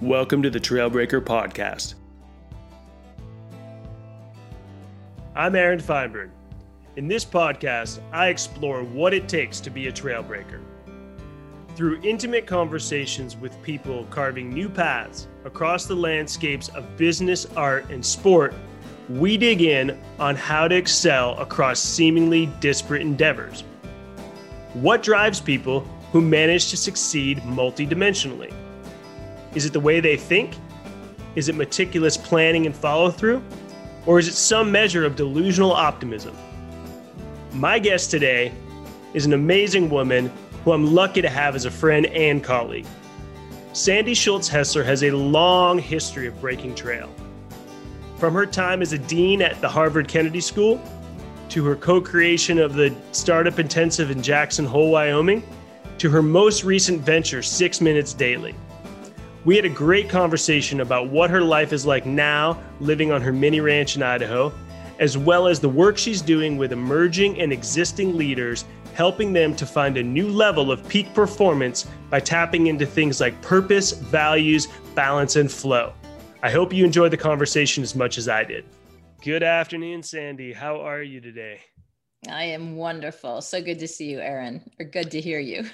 Welcome to the Trailbreaker Podcast. I'm Aaron Feinberg. In this podcast, I explore what it takes to be a trailbreaker. Through intimate conversations with people carving new paths across the landscapes of business, art, and sport, we dig in on how to excel across seemingly disparate endeavors. What drives people who manage to succeed multidimensionally? Is it the way they think? Is it meticulous planning and follow through? Or is it some measure of delusional optimism? My guest today is an amazing woman who I'm lucky to have as a friend and colleague. Sandy Shultz Hessler has a long history of breaking trail. From her time as a dean at the Harvard Kennedy School to her co creation of the Startup Intensive in Jackson Hole, Wyoming, to her most recent venture, Six Minutes Daily. We had a great conversation about what her life is like now, living on her mini ranch in Idaho, as well as the work she's doing with emerging and existing leaders, helping them to find a new level of peak performance by tapping into things like purpose, values, balance, and flow. I hope you enjoyed the conversation as much as I did. Good afternoon, Sandy. How are you today? I am wonderful. So good to see you, Aaron, or good to hear you.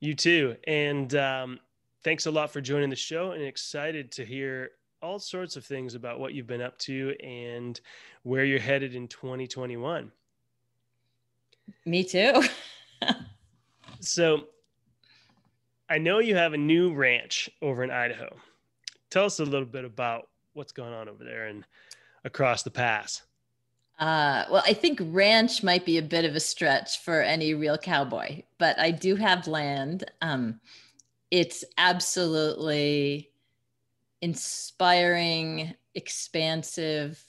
You too. And um, thanks a lot for joining the show and excited to hear all sorts of things about what you've been up to and where you're headed in 2021. Me too. so, I know you have a new ranch over in Idaho. Tell us a little bit about what's going on over there and across the pass. Uh, well, I think ranch might be a bit of a stretch for any real cowboy, but I do have land. Um, it's absolutely inspiring, expansive.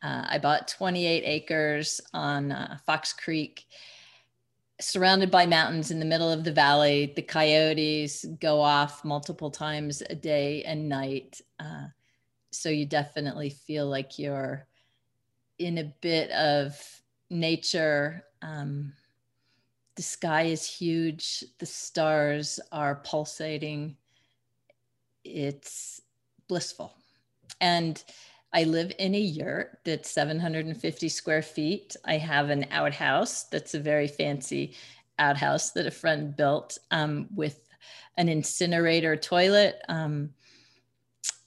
Uh, I bought 28 acres on uh, Fox Creek, surrounded by mountains in the middle of the valley. The coyotes go off multiple times a day and night. Uh, so you definitely feel like you're in a bit of nature. Um, the sky is huge the stars are pulsating. It's blissful. And i live in a yurt that's 750 square feet. I have an outhouse that's a very fancy outhouse that a friend built um, with an incinerator toilet. Um,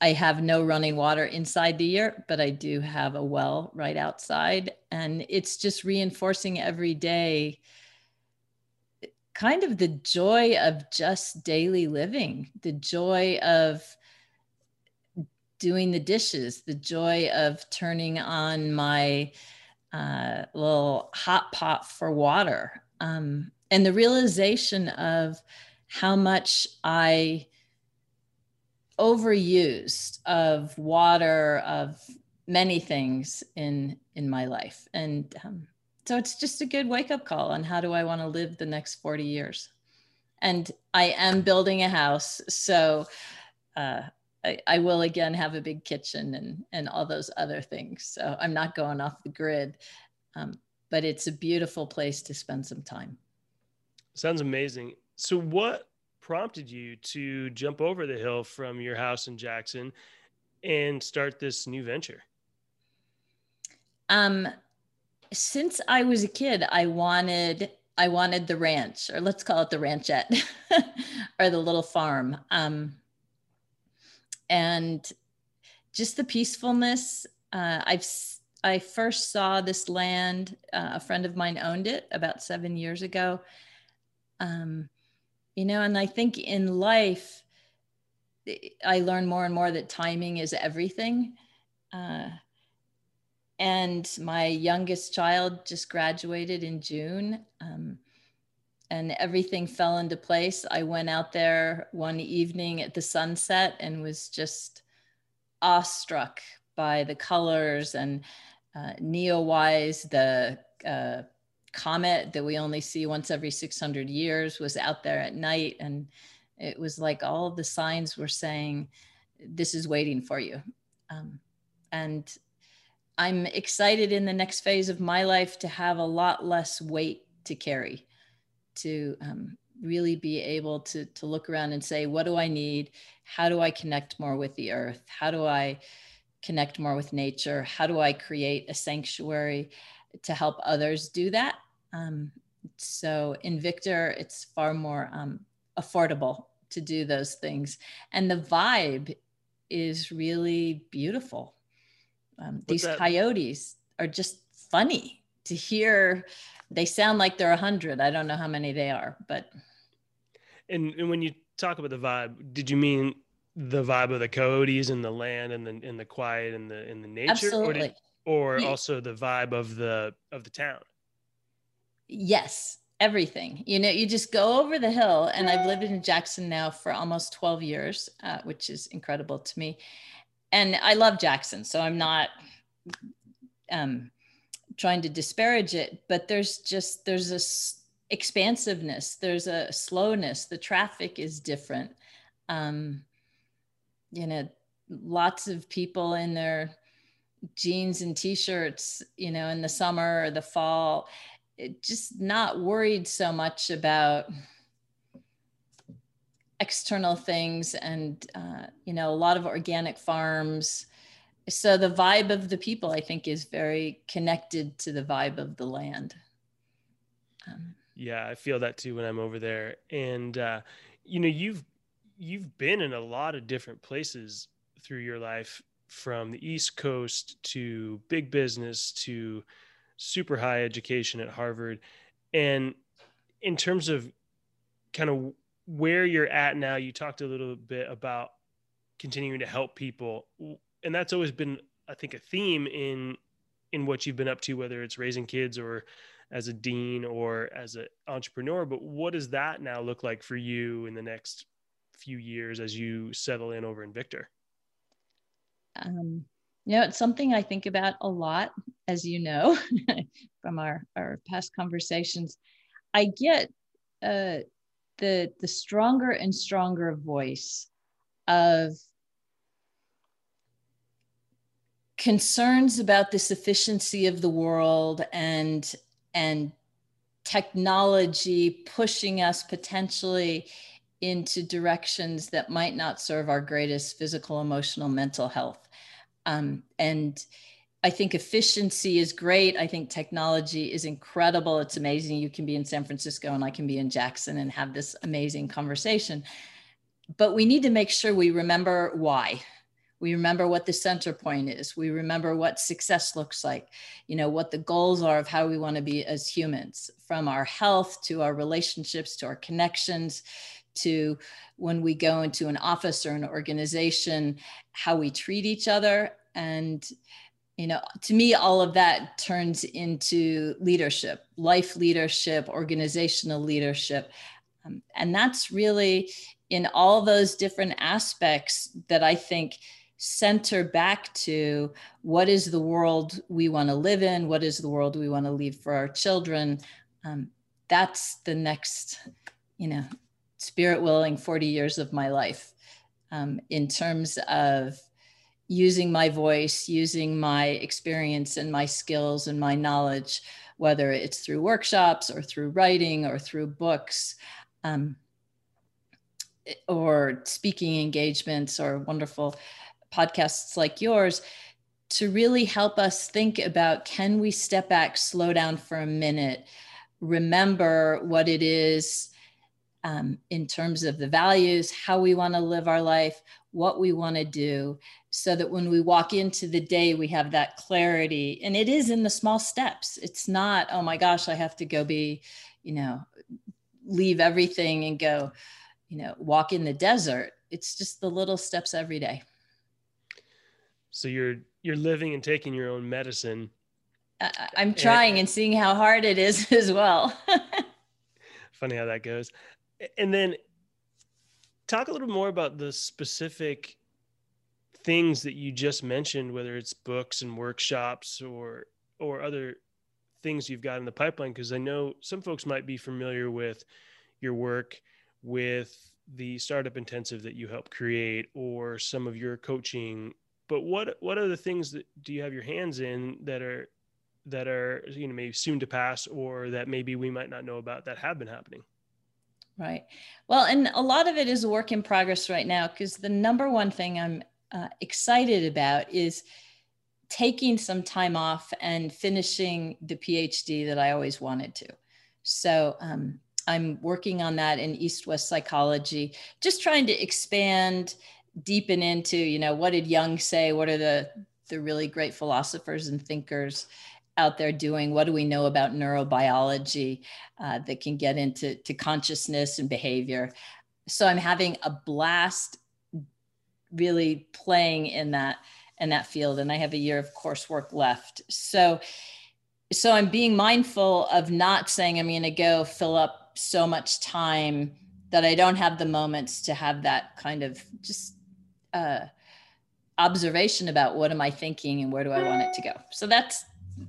I have no running water inside the yurt, but I do have a well right outside. And it's just reinforcing every day kind of the joy of just daily living, the joy of doing the dishes, the joy of turning on my uh, little hot pot for water, um, and the realization of how much I overused of water, of many things in in my life, and um, so it's just a good wake up call on how do I want to live the next 40 years. And I am building a house. So uh, I, I, will again have a big kitchen and, and all those other things. So I'm not going off the grid, um, but it's a beautiful place to spend some time. Sounds amazing. So, what prompted you to jump over the hill from your house in Jackson and start this new venture? Um, since I was a kid, I wanted I wanted the ranch, or let's call it the ranchette, or the little farm, um, and just the peacefulness. Uh, I've I first saw this land. Uh, a friend of mine owned it about seven years ago. Um, you know, and I think in life, I learn more and more that timing is everything. Uh, and my youngest child just graduated in June. Um, and everything fell into place. I went out there one evening at the sunset and was just awestruck by the colors and uh, Neowise, the uh, comet that we only see once every 600 years, was out there at night. And it was like all the signs were saying, This is waiting for you. Um, and I'm excited in the next phase of my life to have a lot less weight to carry, to um, really be able to to look around and say what do i need? How do i connect more with the earth? How do i connect more with nature? How do i create a sanctuary to help others do that? Um, so in victor it's far more um, affordable to do those things. And the vibe is really beautiful um, these that? coyotes are just funny to hear they sound like they're a hundred. I don't know how many they are, but. And, and when you talk about the vibe, did you mean the vibe of the coyotes and the land and the and the quiet and the in the nature, Absolutely. or, did, or yeah. also the vibe of the of the town? Yes, everything. You know, you just go over the hill, and I've lived in Jackson now for almost twelve years, uh, which is incredible to me. And I love Jackson, so I'm not um, trying to disparage it, but there's just there's this expansiveness, there's a slowness. The traffic is different. Um, you know, lots of people in their jeans and t-shirts, you know, in the summer or the fall, it, just not worried so much about external things and uh, you know a lot of organic farms. So the vibe of the people i think is very connected to the vibe of the land. Um, yeah i feel that too when i'm over there. And uh, you know you've you've been in a lot of different places through your life from the east coast to big business to super high education at harvard. And in terms of kind of where you're at now you talked a little bit about continuing to help people. And that's always been i think a theme in in what you've been up to whether it's raising kids or as a dean or as an entrepreneur. But what does that now look like for you in the next few years as you settle in over in victor? Um, you know it's something i think about a lot as you know from our our past conversations. I get uh, the the stronger and stronger voice of concerns about the sufficiency of the world and and technology pushing us potentially into directions that might not serve our greatest physical emotional mental health. Um, and i think efficiency is great. I think technology is incredible. It's amazing. You can be in san francisco and i can be in jackson and have this amazing conversation. But we need to make sure we remember why. We remember what the center point is. We remember what success looks like you know what the goals are of how we want to be as humans from our health to our relationships to our connections to when we go into an office or an organization how we treat each other. And you know to me all of that turns into leadership life leadership organizational leadership. Um, and that's really in all those different aspects that i think center back to what is the world we want to live in what is the world we want to leave for our children. Um, that's the next you know spirit willing 40 years of my life um, in terms of using my voice using my experience and my skills and my knowledge whether it's through workshops or through writing or through books um, or speaking engagements or wonderful podcasts like yours to really help us think about can we step back, slow down for a minute, remember what it is um, in terms of the values, how we want to live our life, what we want to do, so that when we walk into the day, we have that clarity. And it is in the small steps. It's not, oh my gosh, I have to go be, you know, leave everything and go, you know, walk in the desert. It's just the little steps every day so you're you're living and taking your own medicine i'm trying and, and seeing how hard it is as well funny how that goes and then talk a little more about the specific things that you just mentioned whether it's books and workshops or or other things you've got in the pipeline because i know some folks might be familiar with your work with the startup intensive that you help create or some of your coaching but what what are the things that do you have your hands in that are that are you know maybe soon to pass or that maybe we might not know about that have been happening Right. Well, and a lot of it is work in progress right now because the number one thing I'm uh, excited about is taking some time off and finishing the PhD that I always wanted to. So um, I'm working on that in East West psychology, just trying to expand, deepen into, you know, what did Jung say? What are the the really great philosophers and thinkers out there doing? What do we know about neurobiology uh, that can get into to consciousness and behavior? So I'm having a blast really playing in that in that field and I have a year of coursework left. So so I'm being mindful of not saying I'm going to go fill up so much time that I don't have the moments to have that kind of just uh, observation about what am I thinking and where do I want it to go. So that's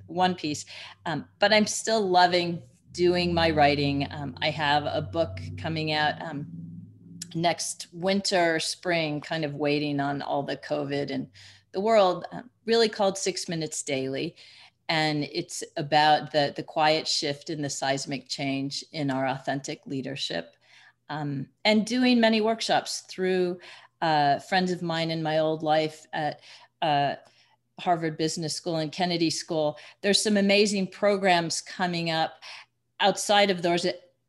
one piece. Um, but I'm still loving doing my writing. Um, I have a book coming out um, next winter, spring, kind of waiting on all the COVID and the world, uh, really called Six Minutes Daily. And it's about the, the quiet shift in the seismic change in our authentic leadership. Um, and doing many workshops through uh, friends of mine in my old life at uh, Harvard Business School and Kennedy School. There's some amazing programs coming up outside of those,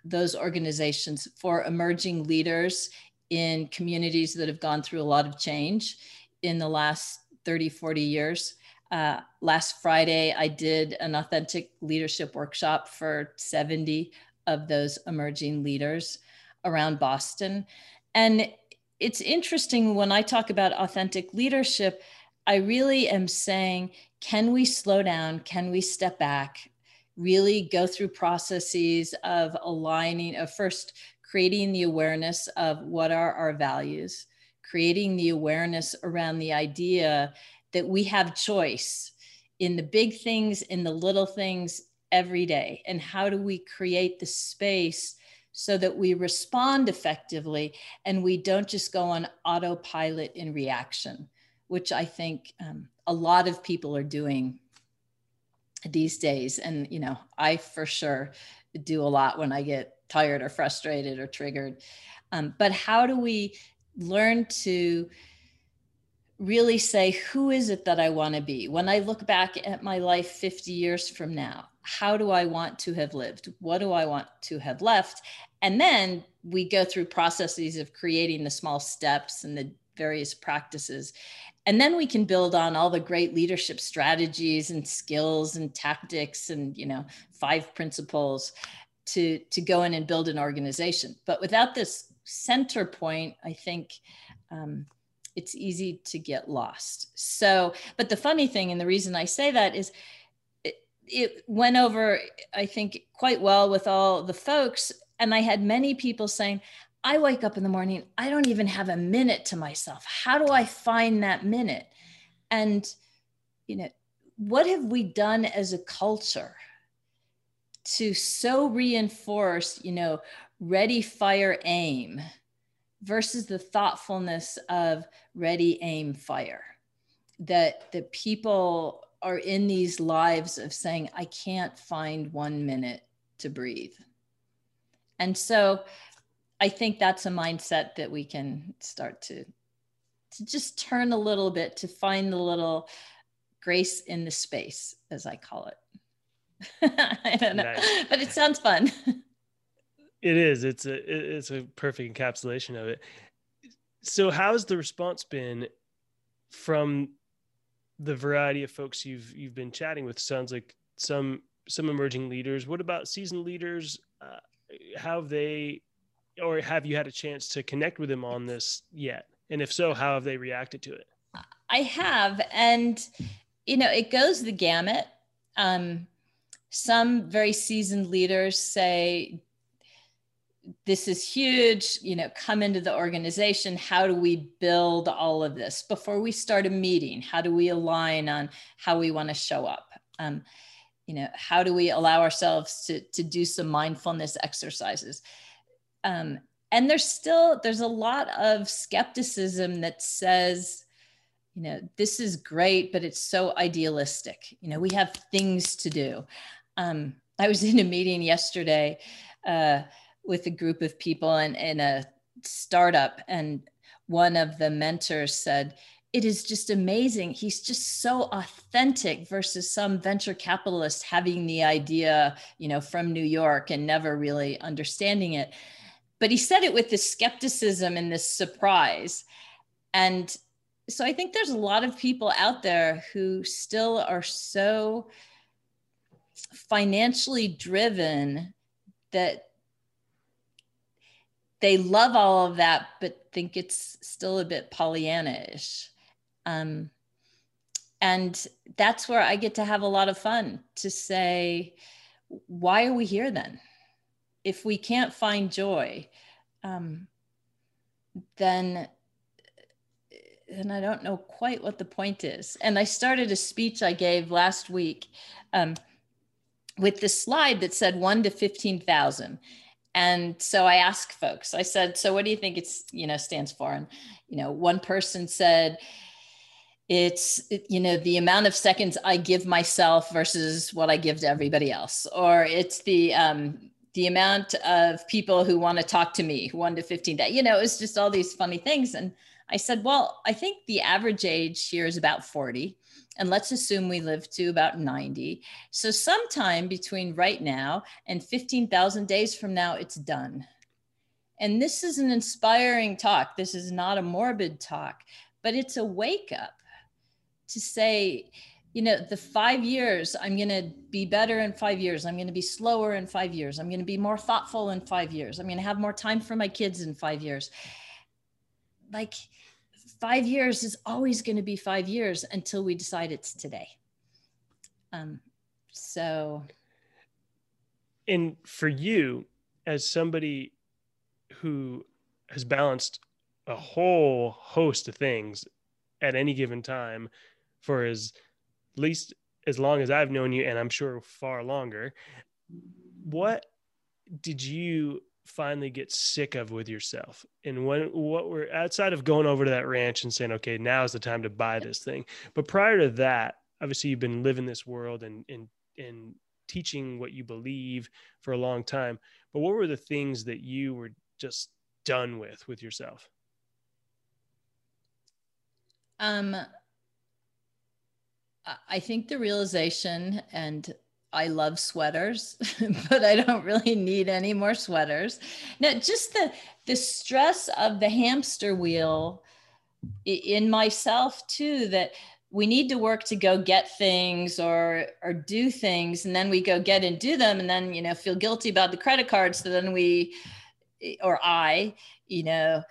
those organizations for emerging leaders in communities that have gone through a lot of change in the last 30, 40 years. Uh, last Friday, I did an authentic leadership workshop for 70 of those emerging leaders around Boston. And it's interesting when I talk about authentic leadership, I really am saying, can we slow down? Can we step back? Really go through processes of aligning, of first creating the awareness of what are our values, creating the awareness around the idea that we have choice in the big things, in the little things every day. And how do we create the space so that we respond effectively and we don't just go on autopilot in reaction, which I think um, a lot of people are doing these days. And, you know, I for sure do a lot when I get tired or frustrated or triggered. Um, but how do we learn to really say, who is it that I want to be? When I look back at my life 50 years from now, how do I want to have lived? What do I want to have left? And then we go through processes of creating the small steps and the various practices. And then we can build on all the great leadership strategies and skills and tactics and, you know, five principles to, to go in and build an organization. But without this center point, I think um, it's easy to get lost. So, but the funny thing, and the reason I say that is it, it went over, I think, quite well with all the folks. And I had many people saying, I wake up in the morning, I don't even have a minute to myself. How do I find that minute? And, you know, what have we done as a culture to so reinforce, you know, ready, fire, aim? versus the thoughtfulness of ready, aim, fire. That that people are in these lives of saying, I can't find one minute to breathe. And so I think that's a mindset that we can start to, to just turn a little bit to find the little grace in the space, as I call it. I don't know, nice. but it sounds fun. It is. It's a it's a perfect encapsulation of it. So how's the response been from the variety of folks you've you've been chatting with? Sounds like some some emerging leaders. What about seasoned leaders? Uh, how have they or have you had a chance to connect with them on this yet? And if so, how have they reacted to it? I have, and you know, it goes the gamut. Um, some very seasoned leaders say, this is huge you know come into the organization how do we build all of this before we start a meeting how do we align on how we want to show up um, you know how do we allow ourselves to to do some mindfulness exercises um, and there's still there's a lot of skepticism that says you know this is great but it's so idealistic. You know we have things to do. Um, i was in a meeting yesterday uh, with a group of people in, in a startup and one of the mentors said it is just amazing. He's just so authentic versus some venture capitalist having the idea you know from new york and never really understanding it but he said it with this skepticism and this surprise and so i think there's a lot of people out there who still are so financially driven that they love all of that, but think it's still a bit Pollyanna-ish. Um, and that's where I get to have a lot of fun to say, why are we here then? If we can't find joy, um, then I don't know quite what the point is. And I started a speech I gave last week um, with this slide that said one to 15,000. And so I asked folks, I said, so what do you think it's, you know, stands for? And, you know, one person said, it's you know the amount of seconds i give myself versus what i give to everybody else or it's the um the amount of people who want to talk to me 1 to 15 days you know it's just all these funny things and i said well i think the average age here is about 40 and let's assume we live to about 90. So, sometime between right now and 15,000 days from now, it's done. And this is an inspiring talk. This is not a morbid talk, but it's a wake up to say, you know, the five years, I'm going to be better in five years. I'm going to be slower in five years. I'm going to be more thoughtful in five years. I'm going to have more time for my kids in five years. Like, five years is always going to be five years until we decide it's today. Um, so. And for you, as somebody who has balanced a whole host of things at any given time for as least as long as I've known you, and I'm sure far longer, what did you finally get sick of with yourself? And when what we're outside of going over to that ranch and saying okay now is the time to buy this thing. But prior to that obviously you've been living this world and and and teaching what you believe for a long time. But what were the things that you were just done with with yourself? Um i think the realization and I love sweaters, but I don't really need any more sweaters. Now, just the the stress of the hamster wheel in myself too that we need to work to go get things or or do things and then we go get and do them and then you know feel guilty about the credit card so then we or I you know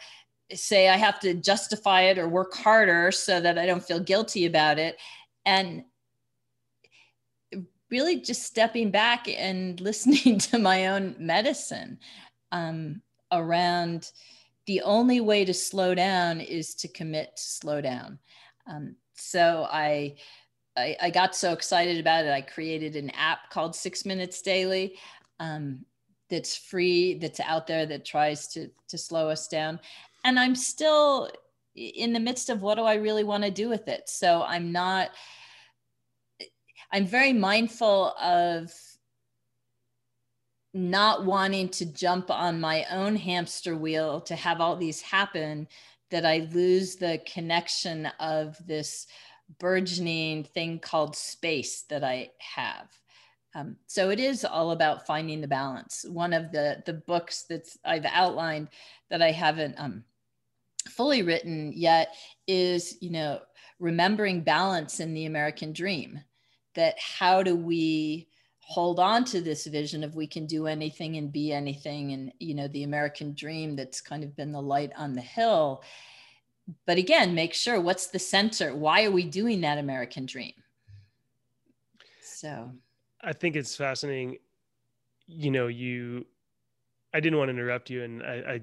say I have to justify it or work harder so that I don't feel guilty about it and really just stepping back and listening to my own medicine um, around the only way to slow down is to commit to slow down. Um, so I, I, I, got so excited about it. I created an app called Six Minutes Daily um, that's free, that's out there that tries to, to slow us down. And I'm still in the midst of what do I really want to do with it. So I'm not, I'm very mindful of not wanting to jump on my own hamster wheel to have all these happen that I lose the connection of this burgeoning thing called space that I have. Um, so it is all about finding the balance. One of the the books that I've outlined that I haven't um, fully written yet is you know remembering balance in the American dream that how do we hold on to this vision of we can do anything and be anything and you know the american dream that's kind of been the light on the hill. But again make sure what's the center? Why are we doing that american dream? So. I think it's fascinating. You know you i didn't want to interrupt you and i, I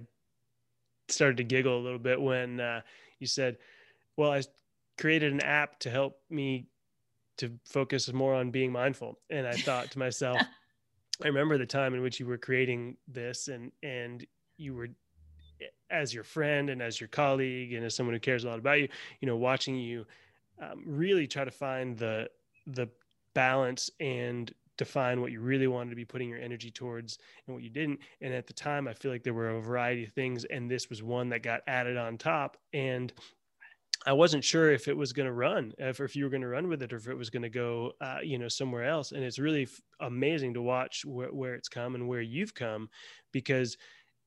started to giggle a little bit when uh, you said well i created an app to help me to focus more on being mindful. And I thought to myself, I remember the time in which you were creating this and and you were as your friend and as your colleague and as someone who cares a lot about you, you know, watching you um, really try to find the the balance and define what you really wanted to be putting your energy towards and what you didn't. And at the time, I feel like there were a variety of things, and this was one that got added on top. And I wasn't sure if it was going to run, if, if you were going to run with it, or if it was going to go, uh, you know, somewhere else. And it's really f- amazing to watch wh- where it's come and where you've come, because,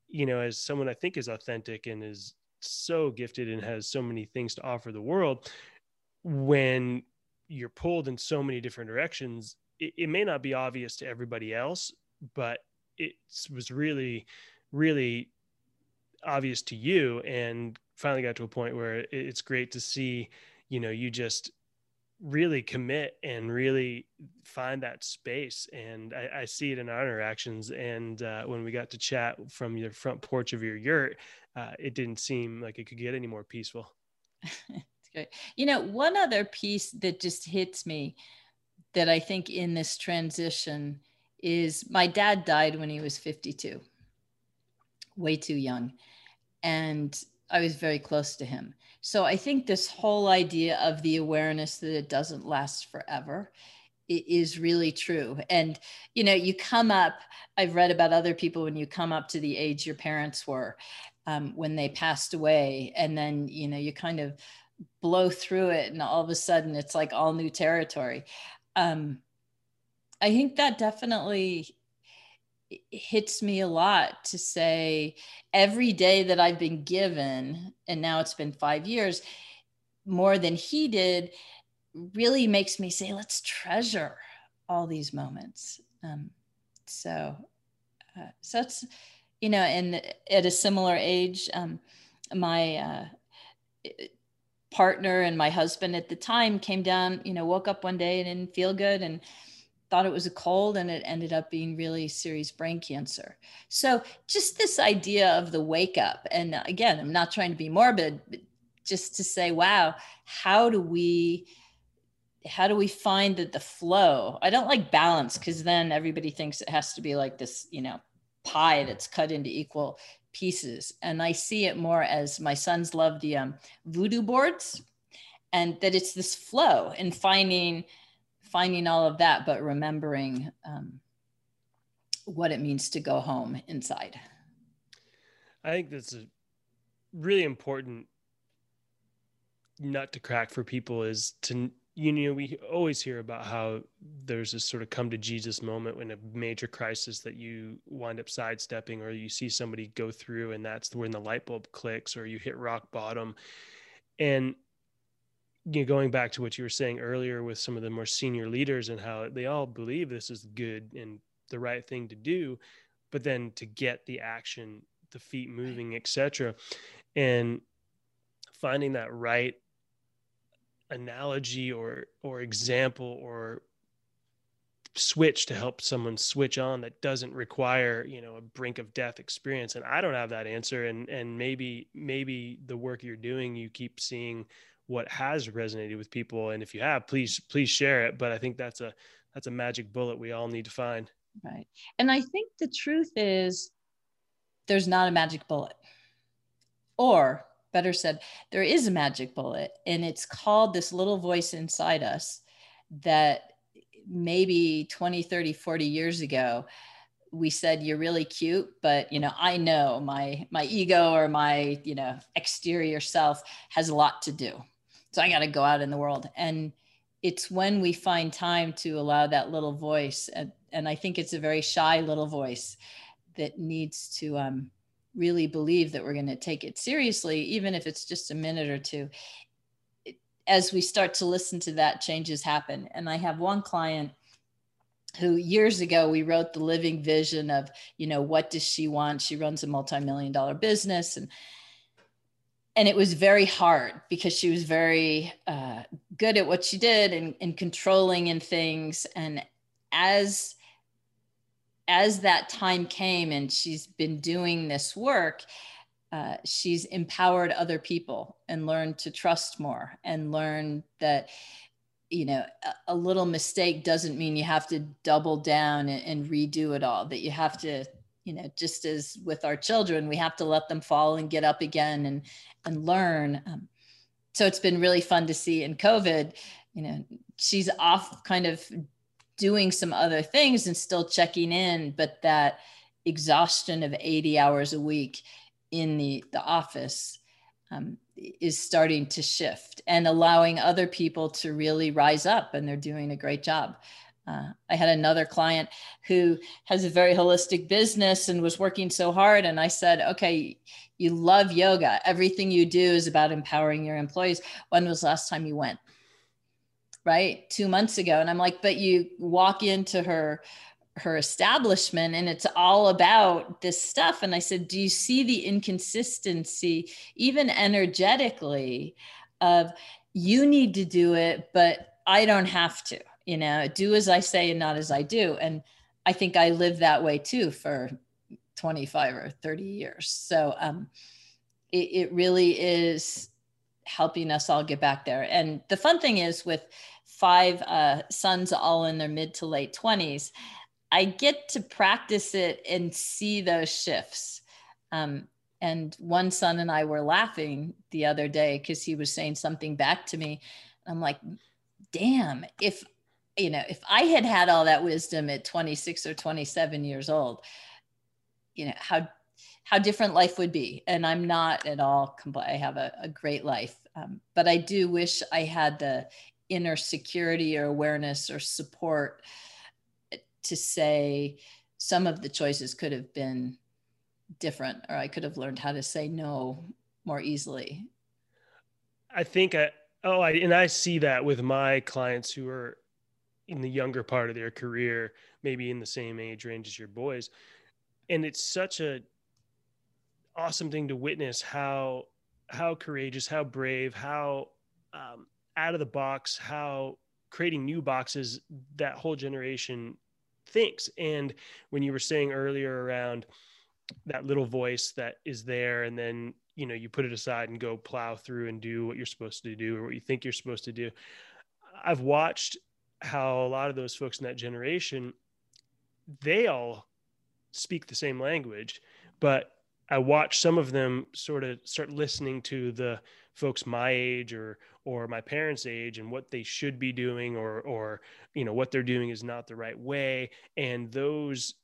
you know, as someone I think is authentic and is so gifted and has so many things to offer the world, when you're pulled in so many different directions, it, it may not be obvious to everybody else, but it was really, really obvious to you and finally got to a point where it's great to see you know you just really commit and really find that space. And i, I see it in our interactions. And uh, when we got to chat from your front porch of your yurt uh, it didn't seem like it could get any more peaceful. You know one other piece that just hits me that i think in this transition is my dad died when he was 52 way too young. And I was very close to him. So I think this whole idea of the awareness that it doesn't last forever is really true. And, you know, you come up, I've read about other people when you come up to the age your parents were um, when they passed away, and then, you know, you kind of blow through it, and all of a sudden it's like all new territory. Um, I think that definitely hits me a lot to say every day that I've been given, and now it's been five years, more than he did, really makes me say, let's treasure all these moments. Um, so, uh, so it's, you know, and at a similar age, um, my uh, partner and my husband at the time came down, you know, woke up one day and didn't feel good. And thought it was a cold and it ended up being really serious brain cancer. So just this idea of the wake up. And again, I'm not trying to be morbid, but just to say, wow, how do we how do we find that the flow? I don't like balance because then everybody thinks it has to be like this, you know, pie that's cut into equal pieces. And I see it more as my sons love the um, Vew-Do boards and that it's this flow and finding finding all of that, but remembering um, what it means to go home inside. I think that's a really important nut to crack for people is to you know we always hear about how there's this sort of come to jesus moment when a major crisis that you wind up sidestepping or you see somebody go through and that's when the light bulb clicks or you hit rock bottom and you know, going back to what you were saying earlier with some of the more senior leaders and how they all believe this is good and the right thing to do, but then to get the action, the feet moving, etc., and finding that right analogy or or example or switch to help someone switch on that doesn't require you know a brink of death experience. And i don't have that answer. And and maybe maybe the work you're doing you keep seeing what has resonated with people and if you have please please share it but i think that's a that's a magic bullet we all need to find. Right. And i think the truth is there's not a magic bullet. Or better said there is a magic bullet and it's called this little voice inside us that maybe 20 30 40 years ago we said you're really cute but you know i know my my ego or my you know exterior self has a lot to do so I got to go out in the world. And it's when we find time to allow that little voice. And, and I think it's a very shy little voice that needs to um, really believe that we're going to take it seriously, even if it's just a minute or two. As we start to listen to that, changes happen. And I have one client who years ago we wrote the living vision of you know what does she want she runs a multi-million dollar business and and it was very hard because she was very uh, good at what she did and, and controlling in things. And as as that time came and she's been doing this work uh, she's empowered other people and learned to trust more and learn that you know a, a little mistake doesn't mean you have to double down and, and redo it all that you have to you know just as with our children we have to let them fall and get up again and and learn um, so it's been really fun to see in covid you know she's off kind of doing some other things and still checking in but that exhaustion of 80 hours a week in the the office um, is starting to shift and allowing other people to really rise up and they're doing a great job uh, I had another client who has a very holistic business and was working so hard. And I said, okay, you love yoga. Everything you do is about empowering your employees. When was last time you went? Right? Two months ago. And I'm like, but you walk into her her establishment and it's all about this stuff and i said do you see the inconsistency even energetically of you need to do it but i don't have to you know do as i say and not as i do. And i think i lived that way too for 25 or 30 years. So um, it, it really is helping us all get back there. And the fun thing is with five uh, sons all in their mid to late 20s i get to practice it and see those shifts. Um, and one son and i were laughing the other day because he was saying something back to me. I'm like damn if you know, if I had had all that wisdom at 26 or 27 years old, you know, how how different life would be. And I'm not at all compl- I have a, a great life, um, but I do wish I had the inner security or awareness or support to say some of the choices could have been different, or I could have learned how to say no more easily. I think I oh I and I see that with my clients who are in the younger part of their career, maybe in the same age range as your boys. And it's such a awesome thing to witness how how courageous, how brave, how um, out of the box, how creating new boxes that whole generation thinks. And when you were saying earlier around that little voice that is there, and then you know you put it aside and go plow through and do what you're supposed to do or what you think you're supposed to do. I've watched how a lot of those folks in that generation they all speak the same language but i watch some of them sort of start listening to the folks my age or or my parents age and what they should be doing or or you know what they're doing is not the right way. And those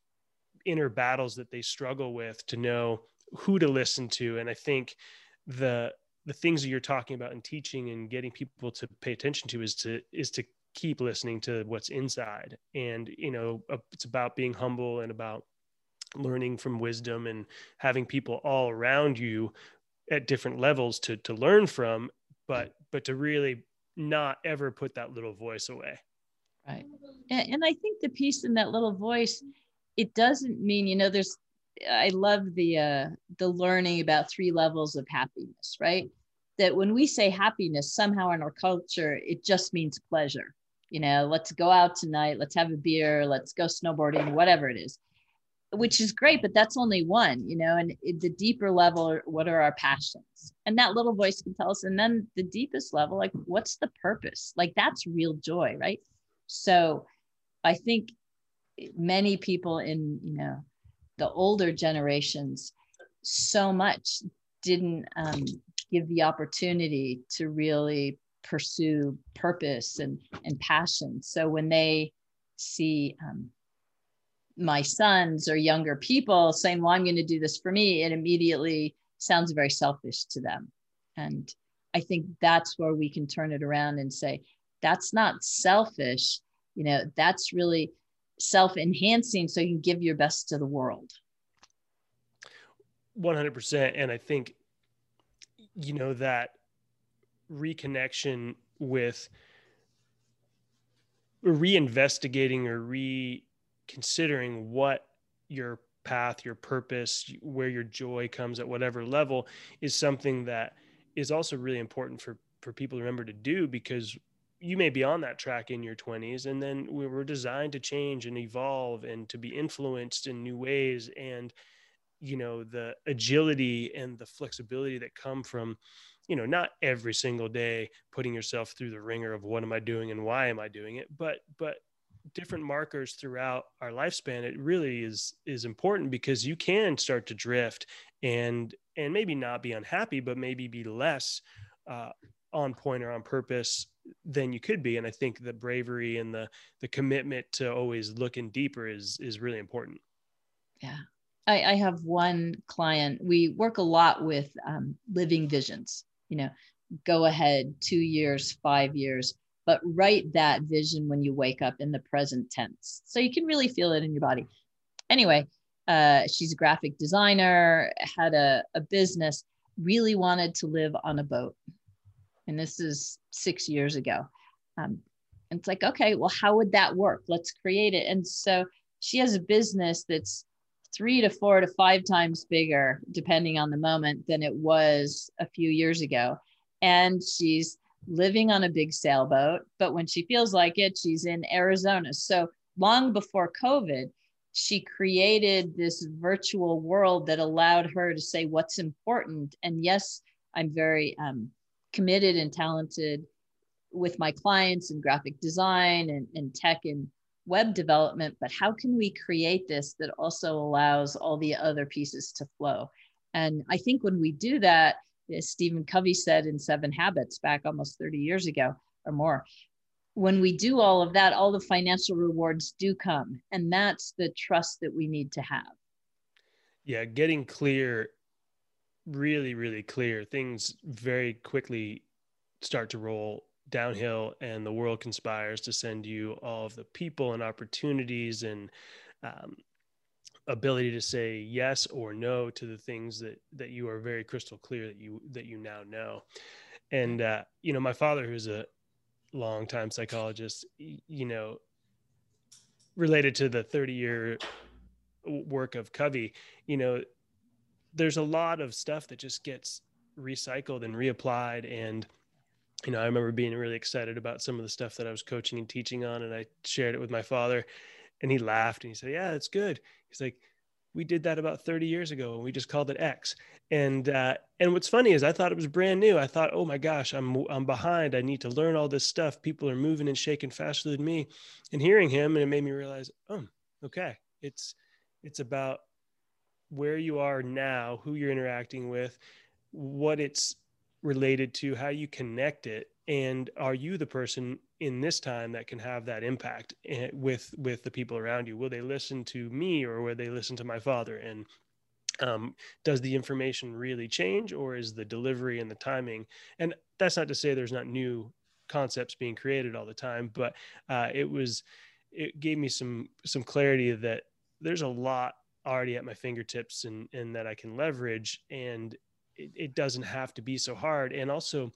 inner battles that they struggle with to know who to listen to. And i think the the things that you're talking about and teaching and getting people to pay attention to is to is to keep listening to what's inside. And you know uh, it's about being humble and about learning from wisdom and having people all around you at different levels to to learn from but but to really not ever put that little voice away. Right. And, and i think the piece in that little voice it doesn't mean you know there's i love the uh the learning about three levels of happiness right? That when we say happiness somehow in our culture it just means pleasure you know, let's go out tonight, let's have a beer, let's go snowboarding, whatever it is, which is great, but that's only one, you know, and the deeper level, what are our passions? And that little voice can tell us. And then the deepest level, like, what's the purpose? Like, that's real joy, right? So I think many people in, you know, the older generations so much didn't um, give the opportunity to really pursue purpose and and passion. So when they see um, my sons or younger people saying well i'm going to do this for me it immediately sounds very selfish to them. And i think that's where we can turn it around and say that's not selfish. You know that's really self-enhancing so you can give your best to the world. 100% and i think you know that reconnection with reinvestigating or reconsidering what your path, your purpose, where your joy comes at whatever level is something that is also really important for for people to remember to do because you may be on that track in your 20s and then we were designed to change and evolve and to be influenced in new ways. And you know the agility and the flexibility that come from you know not every single day putting yourself through the ringer of what am i doing and why am i doing it but but different markers throughout our lifespan it really is is important because you can start to drift and and maybe not be unhappy but maybe be less uh, on point or on purpose than you could be. And i think the bravery and the the commitment to always looking deeper is is really important. Yeah. I, I have one client. We work a lot with um, living visions you know go ahead two years five years but write that vision when you wake up in the present tense so you can really feel it in your body anyway uh, she's a graphic designer had a, a business really wanted to live on a boat and this is six years ago. Um, and it's like, okay, well, how would that work? Let's create it. And so she has a business that's three to four to five times bigger, depending on the moment, than it was a few years ago. And she's living on a big sailboat, but when she feels like it, she's in Arizona. So long before COVID, she created this virtual world that allowed her to say what's important. And yes, I'm very um, committed and talented with my clients in graphic design and, and tech and web development, but how can we create this that also allows all the other pieces to flow? And I think when we do that, as Stephen Covey said in Seven Habits back almost 30 years ago or more, when we do all of that, all the financial rewards do come. And that's the trust that we need to have. Yeah, getting clear really, really clear, things very quickly start to roll downhill and the world conspires to send you all of the people and opportunities and um, ability to say yes or no to the things that that you are very crystal clear that you that you now know. And uh, you know my father who's a long time psychologist you know related to the 30 year work of covey you know there's a lot of stuff that just gets recycled and reapplied and you know i remember being really excited about some of the stuff that i was coaching and teaching on and i shared it with my father and he laughed and he said yeah it's good. He's like we did that about 30 years ago and we just called it x. And uh, and what's funny is i thought it was brand new. I thought oh my gosh i'm i'm behind. I need to learn all this stuff. People are moving and shaking faster than me. And hearing him and it made me realize oh okay. It's it's about where you are now, who you're interacting with, what it's related to, how you connect it, and are you the person in this time that can have that impact eh, with with the people around you? Will they listen to me or will they listen to my father? And um, does the information really change, or is the delivery and the timing? And that's not to say there's not new concepts being created all the time, but uh, it was it gave me some some clarity that there's a lot already at my fingertips and and that I can leverage and it, it doesn't have to be so hard. And also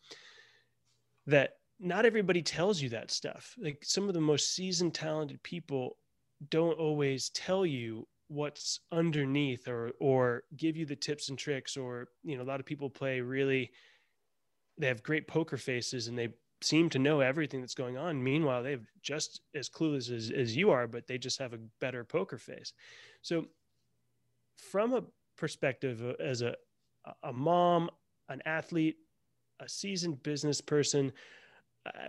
that not everybody tells you that stuff. Like some of the most seasoned talented people don't always tell you what's underneath or or give you the tips and tricks or you know a lot of people play really they have great poker faces and they seem to know everything that's going on. Meanwhile they've just as clueless as, as you are but they just have a better poker face. So from a perspective uh, as a a mom, an athlete, a seasoned business person, uh,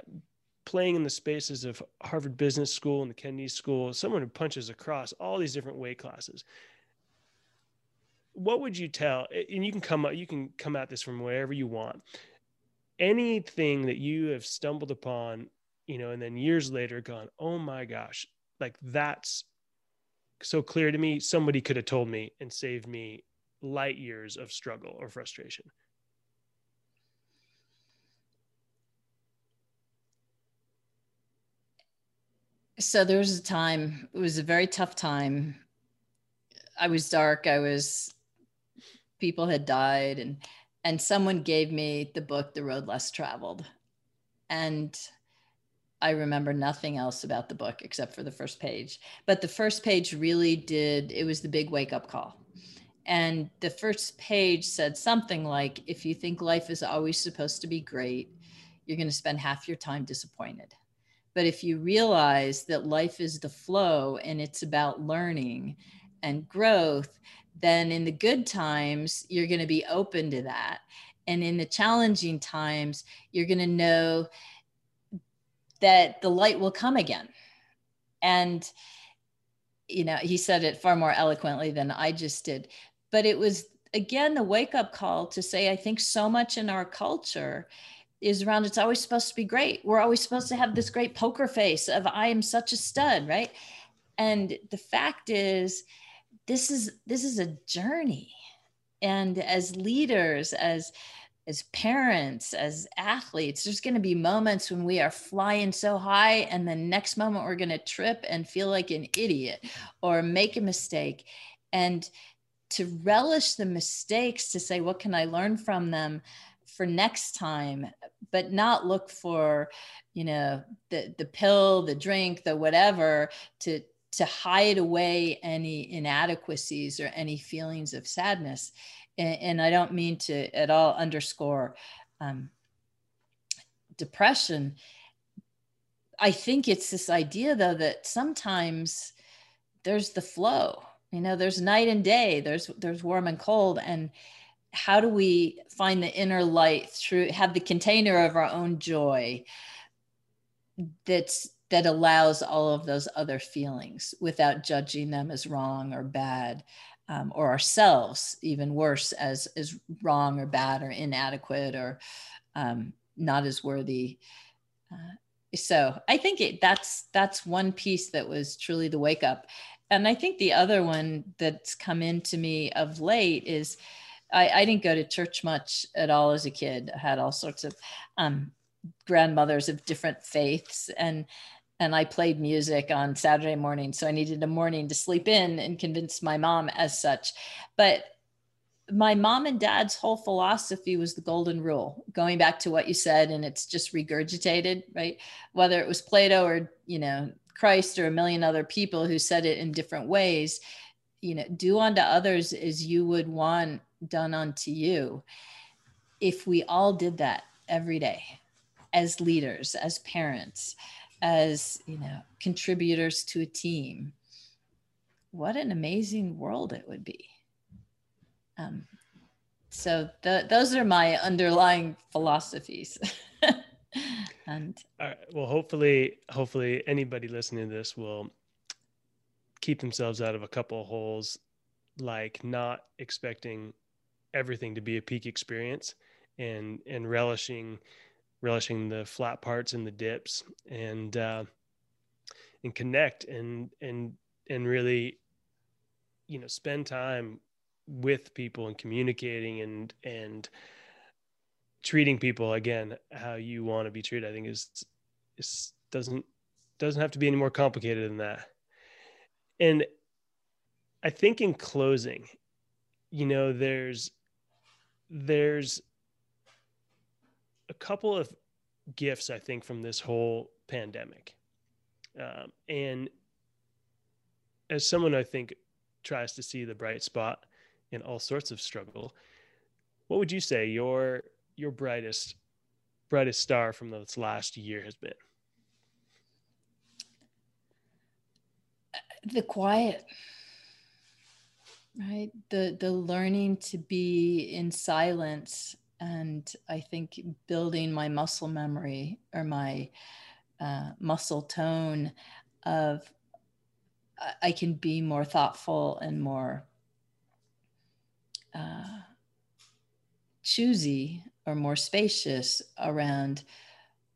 playing in the spaces of Harvard Business School and the Kennedy School, someone who punches across all these different weight classes. What would you tell? And you can come up, you can come at this from wherever you want. Anything that you have stumbled upon, you know, and then years later gone, oh my gosh, like that's so clear to me somebody could have told me and saved me light years of struggle or frustration so there was a time it was a very tough time i was dark i was people had died and and someone gave me the book the road less traveled and I remember nothing else about the book except for the first page. But the first page really did, it was the big wake up call. And the first page said something like if you think life is always supposed to be great, you're going to spend half your time disappointed. But if you realize that life is the flow and it's about learning and growth, then in the good times, you're going to be open to that. And in the challenging times, you're going to know that the light will come again. And, you know, he said it far more eloquently than I just did. But it was, again, the wake up call to say, I think so much in our culture is around it's always supposed to be great. We're always supposed to have this great poker face of I am such a stud, right? And the fact is this is this is a journey. And as leaders, as as parents, as athletes, there's going to be moments when we are flying so high, and the next moment we're going to trip and feel like an idiot or make a mistake. And to relish the mistakes, to say, what can I learn from them for next time, but not look for, you know, the, the pill, the drink, the whatever to, to hide away any inadequacies or any feelings of sadness and, and I don't mean to at all underscore um, depression. I think it's this idea, though, that sometimes there's the flow. You know, there's night and day. There's there's warm and cold, and how do we find the inner light through have the container of our own joy that's that allows all of those other feelings without judging them as wrong or bad um, or ourselves even worse as as wrong or bad or inadequate or um, not as worthy uh, so i think it, that's that's one piece that was truly the wake up and i think the other one that's come into me of late is I, I didn't go to church much at all as a kid I had all sorts of um, grandmothers of different faiths and and I played music on Saturday morning. So I needed a morning to sleep in and convince my mom as such. But my mom and dad's whole philosophy was the golden rule, going back to what you said, and it's just regurgitated, right? Whether it was Plato or, you know, Christ or a million other people who said it in different ways, you know, do unto others as you would want done unto you. If we all did that every day as leaders, as parents, as you know contributors to a team what an amazing world it would be um, so the, those are my underlying philosophies and well hopefully hopefully anybody listening to this will keep themselves out of a couple of holes like not expecting everything to be a peak experience and and relishing relishing the flat parts and the dips and uh, and connect and and and really you know spend time with people and communicating and and treating people again how you want to be treated i think is is doesn't doesn't have to be any more complicated than that and i think in closing you know there's there's a couple of gifts, I think, from this whole pandemic. Um, and as someone I think tries to see the bright spot in all sorts of struggle, what would you say your your brightest brightest star from this last year has been? The quiet right the the learning to be in silence and I think building my muscle memory or my uh, muscle tone of I can be more thoughtful and more uh, choosy or more spacious around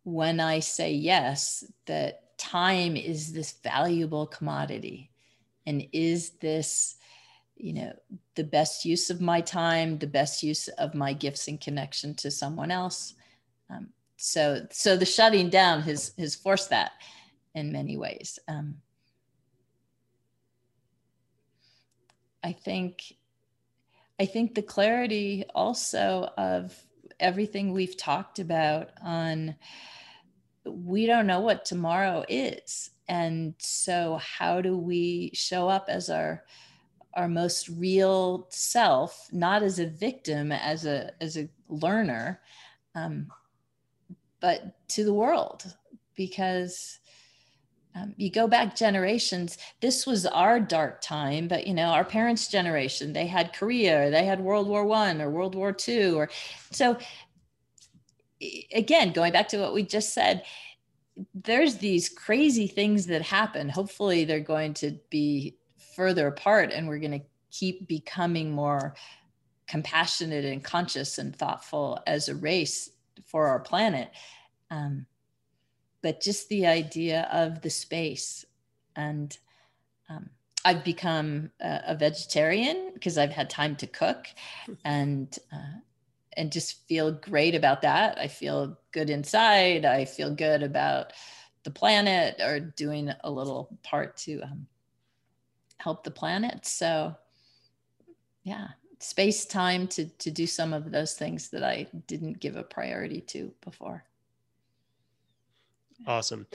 when I say yes, that time is this valuable commodity. And is this you know the best use of my time the best use of my gifts and connection to someone else um, so so the shutting down has has forced that in many ways um, i think i think the clarity also of everything we've talked about on we don't know what tomorrow is. And so how do we show up as our our most real self, not as a victim, as a as a learner, um, but to the world, because um, you go back generations. This was our dark time, but you know our parents' generation. They had Korea, they had World War One or World War Two, or so. Again, going back to what we just said, there's these crazy things that happen. Hopefully, they're going to be further apart and we're going to keep becoming more compassionate and conscious and thoughtful as a race for our planet. Um, but just the idea of the space and um, I've become a, a vegetarian because I've had time to cook and uh, and just feel great about that. I feel good inside. I feel good about the planet or doing a little part to um, help the planet. So yeah, space time to to do some of those things that I didn't give a priority to before. Awesome.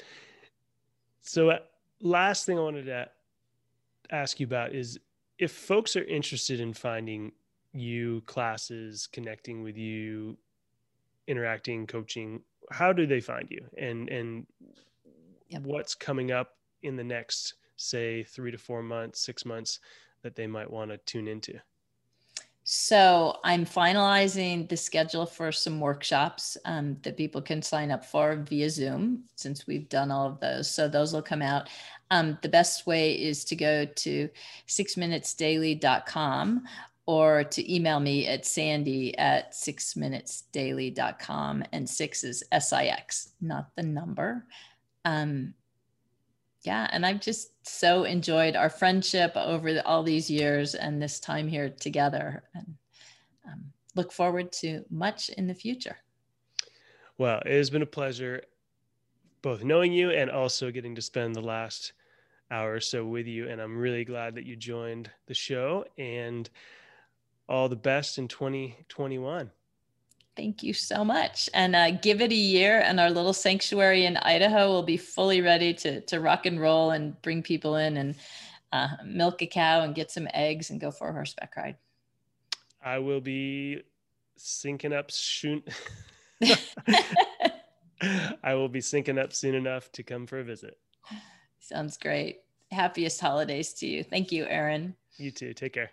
So uh, last thing I wanted to ask you about is if folks are interested in finding you classes, connecting with you, interacting, coaching, how do they find you? And and yep. what's coming up in the next say 3 to 4 months, 6 months that they might want to tune into? So I'm finalizing the schedule for some workshops um, that people can sign up for via Zoom since we've done all of those. So those will come out. Um, the best way is to go to sixminutesdaily.com or to email me at sandy at sixminutesdaily.com. And six is S I X, not the number. Um, yeah and i've just so enjoyed our friendship over the, all these years and this time here together and um, look forward to much in the future. Well it has been a pleasure both knowing you and also getting to spend the last hour or so with you and i'm really glad that you joined the show and all the best in 2021 Thank you so much. And uh, give it a year, and our little sanctuary in Idaho will be fully ready to, to rock and roll and bring people in and uh, milk a cow and get some eggs and go for a horseback ride. I will be syncing up soon. I will be syncing up soon enough to come for a visit. Sounds great. Happiest holidays to you. Thank you, Aaron. You too. Take care.